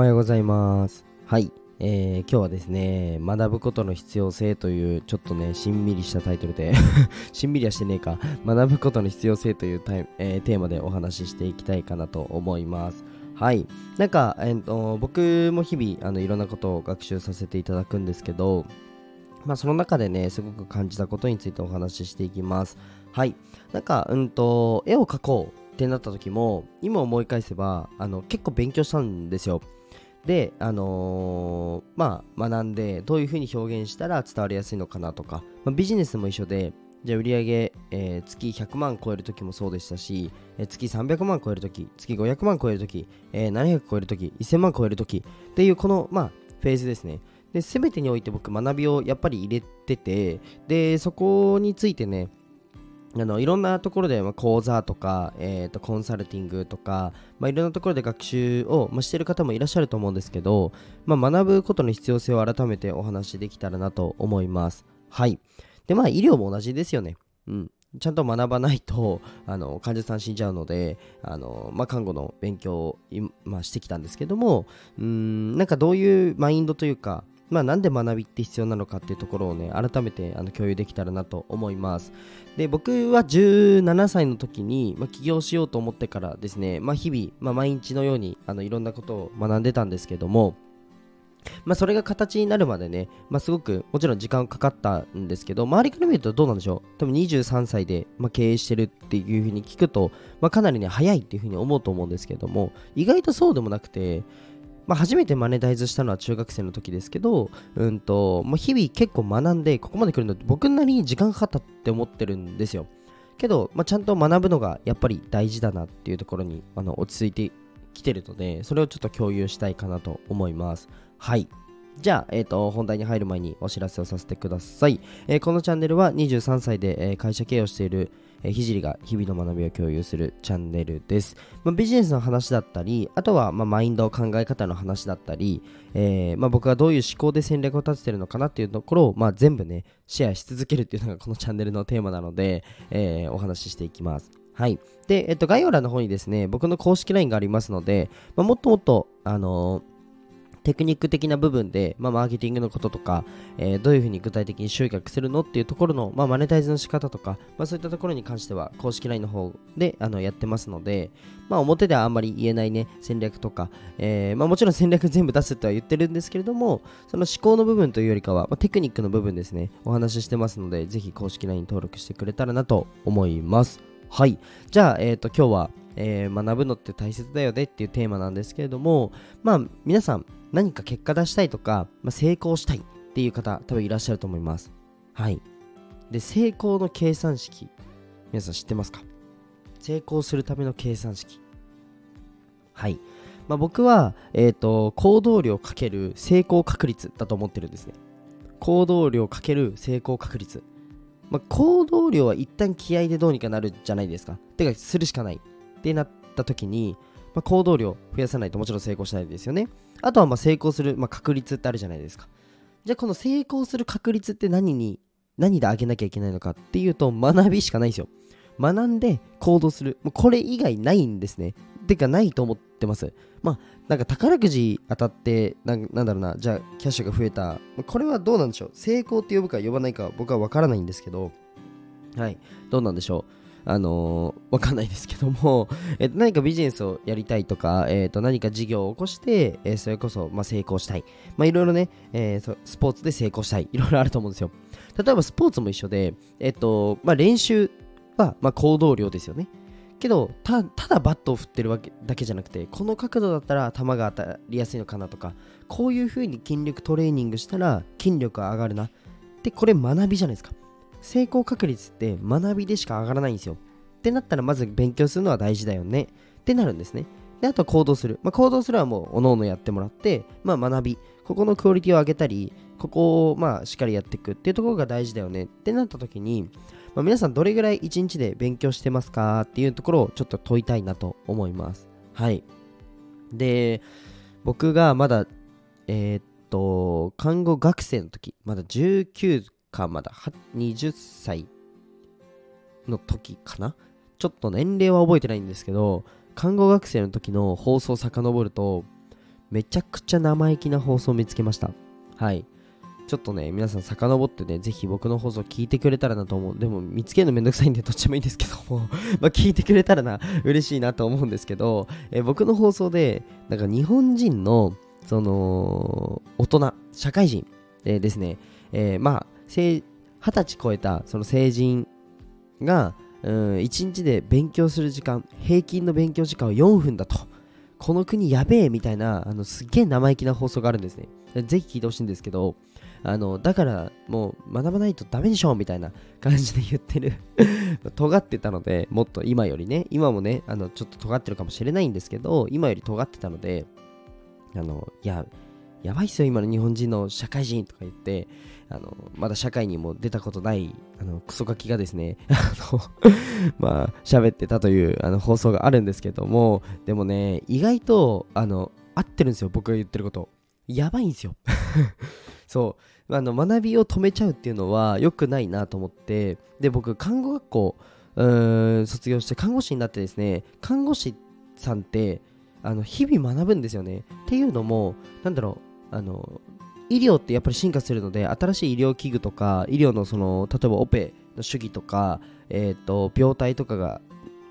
おはようございます。はい、えー今日はですね、学ぶことの必要性という、ちょっとね、しんみりしたタイトルで、しんみりはしてねえか、学ぶことの必要性というタイ、えーテーマでお話ししていきたいかなと思います。はい。なんか、えーと僕も日々、あの、いろんなことを学習させていただくんですけど、まあ、その中でね、すごく感じたことについてお話ししていきます。はい。なんか、うんと、絵を描こうってなった時も、今思い返せば、あの、結構勉強したんですよ。で、あのーまあ、学んで、どういうふうに表現したら伝わりやすいのかなとか、まあ、ビジネスも一緒で、じゃあ売上、えー月100万超える時もそうでしたし、えー月300万超える時、月500万超える時、えー700超える時、1000万超える時っていうこの、まあ、フェーズですね。で、全てにおいて僕学びをやっぱり入れてて、で、そこについてね、あのいろんなところで、ま、講座とか、えー、とコンサルティングとか、まあ、いろんなところで学習を、ま、してる方もいらっしゃると思うんですけど、まあ、学ぶことの必要性を改めてお話しできたらなと思います。はい。で、まあ、医療も同じですよね。うん。ちゃんと学ばないとあの患者さん死んじゃうのであの、まあ、看護の勉強をい、まあ、してきたんですけどもうんなんかどういうマインドというかまあ、なんで学びって必要なのかっていうところをね改めてあの共有できたらなと思います。で僕は17歳の時に、まあ、起業しようと思ってからですね、まあ、日々、まあ、毎日のようにあのいろんなことを学んでたんですけどもまあ、それが形になるまでね、まあ、すごくもちろん時間かかったんですけど、周りから見るとどうなんでしょう？多分23歳で、まあ、経営してるっていうふうに聞くと、まあ、かなりね、早いっていうふうに思うと思うんですけども、意外とそうでもなくて、まあ、初めてマネタイズしたのは中学生の時ですけど、うんと、まあ、日々結構学んで、ここまで来るのって僕なりに時間かかったって思ってるんですよ。けど、まあ、ちゃんと学ぶのがやっぱり大事だなっていうところにあの落ち着いてきてるので、それをちょっと共有したいかなと思います。はい。じゃあ、えっ、と、本題に入る前にお知らせをさせてください。えーこのチャンネルは23歳で、えー会社経営をしている、えーひじりが日々の学びを共有するチャンネルです。まあ、ビジネスの話だったり、あとは、まあ、マインド、考え方の話だったり、えまあ、僕がどういう思考で戦略を立ててるのかなっていうところを、まあ、全部ね、シェアし続けるっていうのがこのチャンネルのテーマなので、えお話ししていきます。はい。で、えっと、概要欄の方にですね、僕の公式 LINE がありますので、まあ、もっともっと、あのテクニック的な部分で、まあ、マーケティングのこととか、えーどういうふうに具体的に集客するのっていうところの、まあ、マネタイズの仕方とか、まあ、そういったところに関しては公式 LINE の方であのやってますので、まあ、表ではあんまり言えないね戦略とか、えーまあ、もちろん戦略全部出すとは言ってるんですけれどもその思考の部分というよりかは、まあ、テクニックの部分ですねお話ししてますのでぜひ公式 LINE 登録してくれたらなと思います。はい。じゃあ、えー、と今日は、えー学ぶのって大切だよねっていうテーマなんですけれどもまあ皆さん何か結果出したいとか、まあ、成功したいっていう方多分いらっしゃると思います。はい。で成功の計算式皆さん知ってますか？成功するための計算式。はい、まあ、僕は、えー、と行動量かける成功確率だと思ってるんですね。行動量かける成功確率。まあ、行動量は一旦気合でどうにかなるじゃないですか。てかするしかない。ってなった時に、まあ、行動量増やさないともちろん成功しないですよね。あとはま成功する、まあ、確率ってあるじゃないですか。じゃあこの成功する確率って何に何で上げなきゃいけないのかっていうと学びしかないですよ。学んで行動する。もうこれ以外ないんですね。てかないと思ってます。まあなんか宝くじ当たってなんなんだろうなじゃあキャッシュが増えた。これはどうなんでしょう。成功って呼ぶか呼ばないか僕は分からないんですけど。はい。どうなんでしょう。あのー、わかんないですけども、えっと、何かビジネスをやりたいとか、えっと、何か事業を起こして、えーそれこそ、まあ、成功したい。まあ、いろいろね、えースポーツで成功したい。いろいろあると思うんですよ。例えばスポーツも一緒で、えっと、まあ、練習は、まあ、行動量ですよね。けどた、だバットを振ってるわけだけじゃなくて、この角度だったら球が当たりやすいのかなとか、こういう風に筋力トレーニングしたら筋力が上がるな。で、これ学びじゃないですか。成功確率って学びでしか上がらないんですよ。ってなったらまず勉強するのは大事だよねってなるんですね。で、あとは行動する。まあ、行動するはもう、おのおのやってもらって、まあ、学び。ここのクオリティを上げたり、ここを、まあ、しっかりやっていくっていうところが大事だよねってなった時に、まあ、皆さんどれぐらい一日で勉強してますかっていうところをちょっと問いたいなと思います。はい。で、僕がまだ、えーっと、看護学生の時、まだ19かまだ20歳の時かな？ちょっと年齢は覚えてないんですけど看護学生の時の放送を遡るとめちゃくちゃ生意気な放送を見つけました。はい。ちょっとね、皆さん遡ってね、ぜひ僕の放送聞いてくれたらなと思う。でも見つけるのめんどくさいんでどっちもいいんですけども。ま聞いてくれたらな、嬉しいなと思うんですけど、え僕の放送で、なんか日本人の、その、大人、社会人、えー、ですね、えー、まあ、二十歳超えたその成人が、うん、1日で勉強する時間、平均の勉強時間は4分だと。この国やべえみたいな、あのすっげえ生意気な放送があるんですね。ぜひ聞いてほしいんですけど、あのだからもう学ばないとダメでしょみたいな 感じで言ってる 尖ってたのでもっと今よりね今もねあのちょっと尖ってるかもしれないんですけど今より尖ってたのであのいややばいっすよ今の日本人の社会人とか言って。あのまだ社会にも出たことないあのクソガキがですね あのまあ喋ってたというあの放送があるんですけども。でもね意外とあの合ってるんですよ僕が言ってること。やばいんですよ。そう。あの学びを止めちゃうっていうのは良くないなと思って。で僕看護学校うーん卒業して看護師になってですね看護師さんってあの日々学ぶんですよね。っていうのもなんだろうあの医療ってやっぱり進化するので新しい医療器具とか医療のその例えばオペの主義とか、えーと病態とかが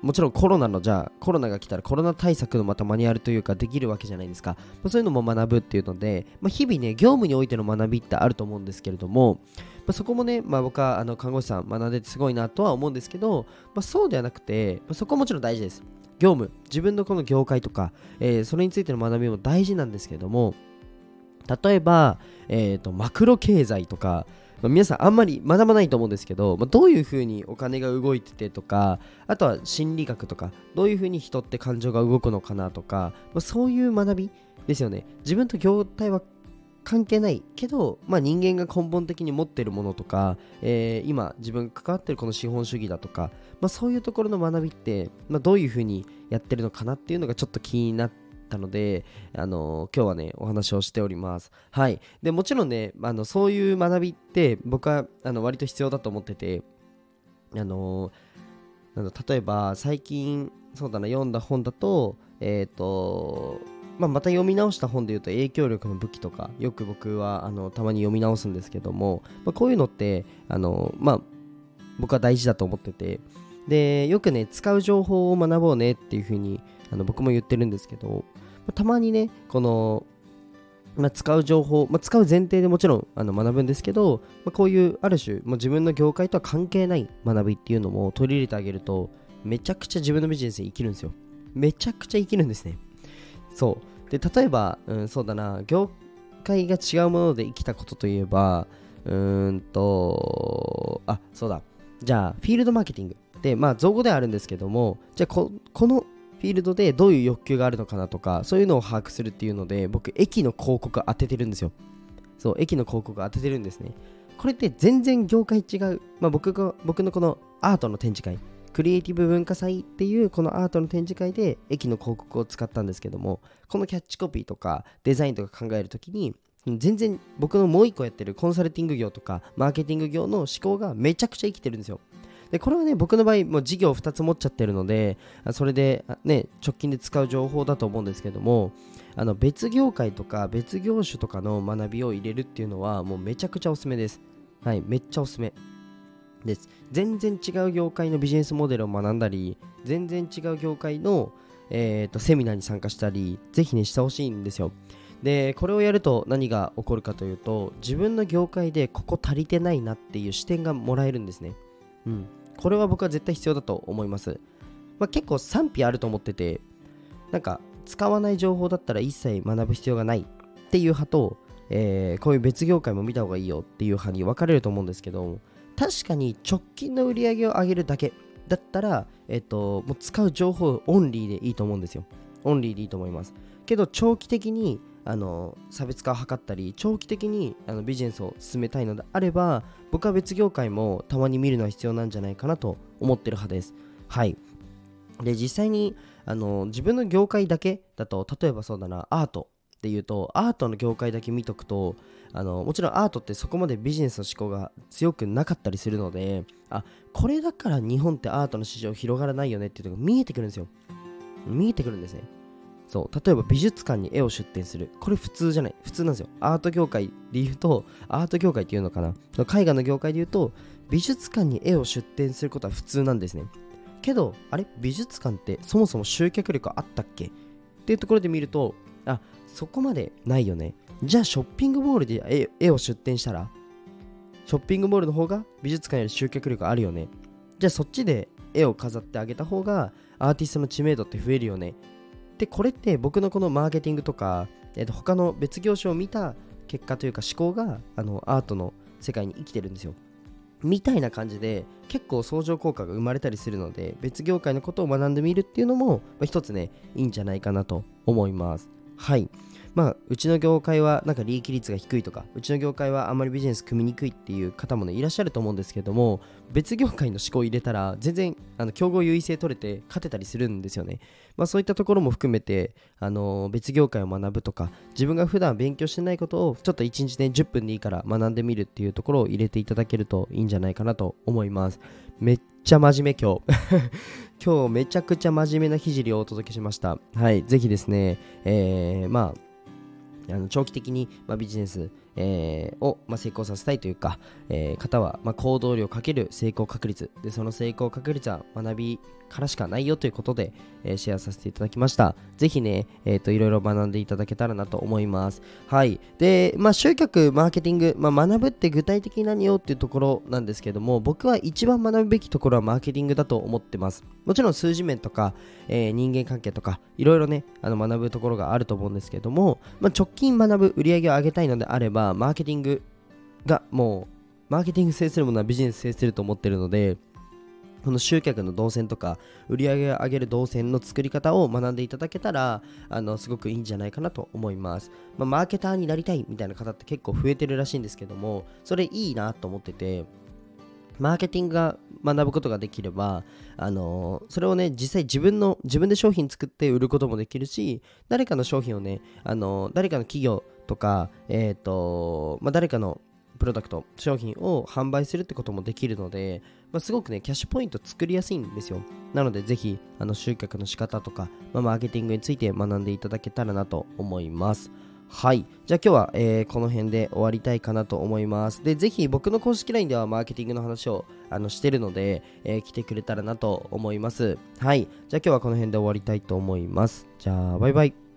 もちろんコロナのじゃあコロナが来たらコロナ対策のまたマニュアルというかできるわけじゃないですか、まあ、そういうのも学ぶっていうので、まあ、日々ね業務においての学びってあると思うんですけれども、まあ、そこもね、まあ、僕はあの看護師さん学んでてすごいなとは思うんですけど、まあ、そうではなくて、まあ、そこもちろん大事です。業務自分のこの業界とか、えー、それについての学びも大事なんですけれども例えば、えーとマクロ経済とかまあ、皆さんあんまり学ばないと思うんですけど、まあ、どういうふうにお金が動いててとかあとは心理学とかどういうふうに人って感情が動くのかなとか、まあ、そういう学びですよね。自分と業態は関係ないけど、まあ、人間が根本的に持ってるものとか、えー、今自分が関わってるこの資本主義だとか、まあ、そういうところの学びって、まあ、どういうふうにやってるのかなっていうのがちょっと気になってたので、あの今日はね、お話をしております。はい。で、もちろんね、あのそういう学びって僕はあの割と必要だと思ってて、あの例えば最近、そうだな、読んだ本だと、えっ、ー、と、まあ、また読み直した本で言うと影響力の武器とかよく僕はあのたまに読み直すんですけども、まあ、こういうのってあの、まあ、僕は大事だと思っててでよくね使う情報を学ぼうねっていう風にあの僕も言ってるんですけど、またまにね、この、まあ、使う情報、まあ、使う前提でもちろんあの学ぶんですけど、まあ、こういうある種、ま自分の業界とは関係ない学びっていうのも取り入れてあげると、めちゃくちゃ自分のビジネスで生きるんですよ。めちゃくちゃ生きるんですね。そう。で、例えば、うん、そうだな、業界が違うもので生きたことといえば、うーんと、あ、そうだ。じゃあ、フィールドマーケティング。で、まあ、造語ではあるんですけども、じゃあ、このフィールドでどういう欲求があるのかなとかそういうのを把握するっていうので僕駅の広告当ててるんですよ。そう駅の広告当ててるんですね。これって全然業界違う、まあ、僕が僕のこのアートの展示会クリエイティブ文化祭っていうこのアートの展示会で駅の広告を使ったんですけどもこのキャッチコピーとかデザインとか考えるときに全然僕のもう一個やってるコンサルティング業とかマーケティング業の思考がめちゃくちゃ生きてるんですよ。でこれはね僕の場合もう事業2つ持っちゃってるのでそれでね直近で使う情報だと思うんですけどもあの別業界とか別業種とかの学びを入れるっていうのはもうめちゃくちゃおすすめです。はいめっちゃおすすめ。です。全然違う業界のビジネスモデルを学んだり全然違う業界の、えーと、セミナーに参加したりぜひねしてほしいんですよ。でこれをやると何が起こるかというと自分の業界でここ足りてないなっていう視点がもらえるんですね。うん。これは僕は絶対必要だと思います。まあ、結構賛否あると思ってて、なんか使わない情報だったら一切学ぶ必要がないっていう派と、えー、こういう別業界も見た方がいいよっていう派に分かれると思うんですけど、確かに直近の売り上げを上げるだけだったら、えっ、と、もう使う情報オンリーでいいと思うんですよ。オンリーでいいと思います。けど長期的にあの差別化を図ったり長期的にあのビジネスを進めたいのであれば僕は別業界もたまに見るのは必要なんじゃないかなと思ってる派です。はい。で実際にあの自分の業界だけだと例えばそうだなアートっていうとアートの業界だけ見とくとあのもちろんアートってそこまでビジネスの思考が強くなかったりするのであこれだから日本ってアートの市場広がらないよねっていうのが見えてくるんですよ。見えてくるんですね。そう例えば美術館に絵を出展する。これ普通じゃない。普通なんですよ。アート業界で言うとアート業界っていうのかな。絵画の業界で言うと美術館に絵を出展することは普通なんですね。けどあれ？美術館ってそもそも集客力あったっけ？っていうところで見るとあそこまでないよね。じゃあショッピングモールで絵を出展したらショッピングモールの方が美術館より集客力あるよね。じゃあそっちで絵を飾ってあげた方がアーティストの知名度って増えるよね。でこれって僕のこのマーケティングとか、えー、と他の別業種を見た結果というか思考があのアートの世界に生きてるんですよ。みたいな感じで結構相乗効果が生まれたりするので別業界のことを学んでみるっていうのも、まあ、一つねいいんじゃないかなと思います。はいまあ、うちの業界はなんか利益率が低いとか、うちの業界はあんまりビジネス組みにくいっていう方もね、いらっしゃると思うんですけども、別業界の思考を入れたら、全然、あの、競合優位性取れて勝てたりするんですよね。まあ、そういったところも含めて、あの、別業界を学ぶとか、自分が普段勉強してないことを、ちょっと1日ね、10分でいいから学んでみるっていうところを入れていただけるといいんじゃないかなと思います。めっちゃ真面目今日。今日めちゃくちゃ真面目なひじりをお届けしました。はい、ぜひですね、えー、まあ、あの長期的に、まあ、ビジネス、えー、を、まあ、成功させたいというか、えー、方は、まあ、行動量かける成功確率。でその成功確率は学びからしかないよということで、えー、シェアさせていただきました。ぜひね、えーと、いろいろ学んでいただけたらなと思います。はい。で、まあ、集客マーケティング、まあ、学ぶって具体的に何よっていうところなんですけども僕は一番学ぶべきところはマーケティングだと思ってます。もちろん数字面とか、えー、人間関係とかいろいろねあの学ぶところがあると思うんですけども、まあ、直近学ぶ売り上げを上げたいのであればマーケティングがもうマーケティング制するものはビジネス制すると思ってるのでこの集客の動線とか売り上げを上げる動線の作り方を学んでいただけたらあのすごくいいんじゃないかなと思います、まあ、マーケターになりたいみたいな方って結構増えてるらしいんですけどもそれいいなと思っててマーケティングが学ぶことができれば、あのー、それをね、実際自分の、自分で商品作って売ることもできるし、誰かの商品をね、あのー、誰かの企業とか、え、ー、と、まあ、誰かのプロダクト、商品を販売するってこともできるので、まあ、すごくね、キャッシュポイント作りやすいんですよ。なので、ぜひ、あの、集客の仕方とか、まあ、マーケティングについて学んでいただけたらなと思います。はい。じゃあ今日は、えー、この辺で終わりたいかなと思います。で、ぜひ僕の公式 LINE ではマーケティングの話をあのしてるので、えー、来てくれたらなと思います。はい。じゃあ今日はこの辺で終わりたいと思います。じゃあ、バイバイ。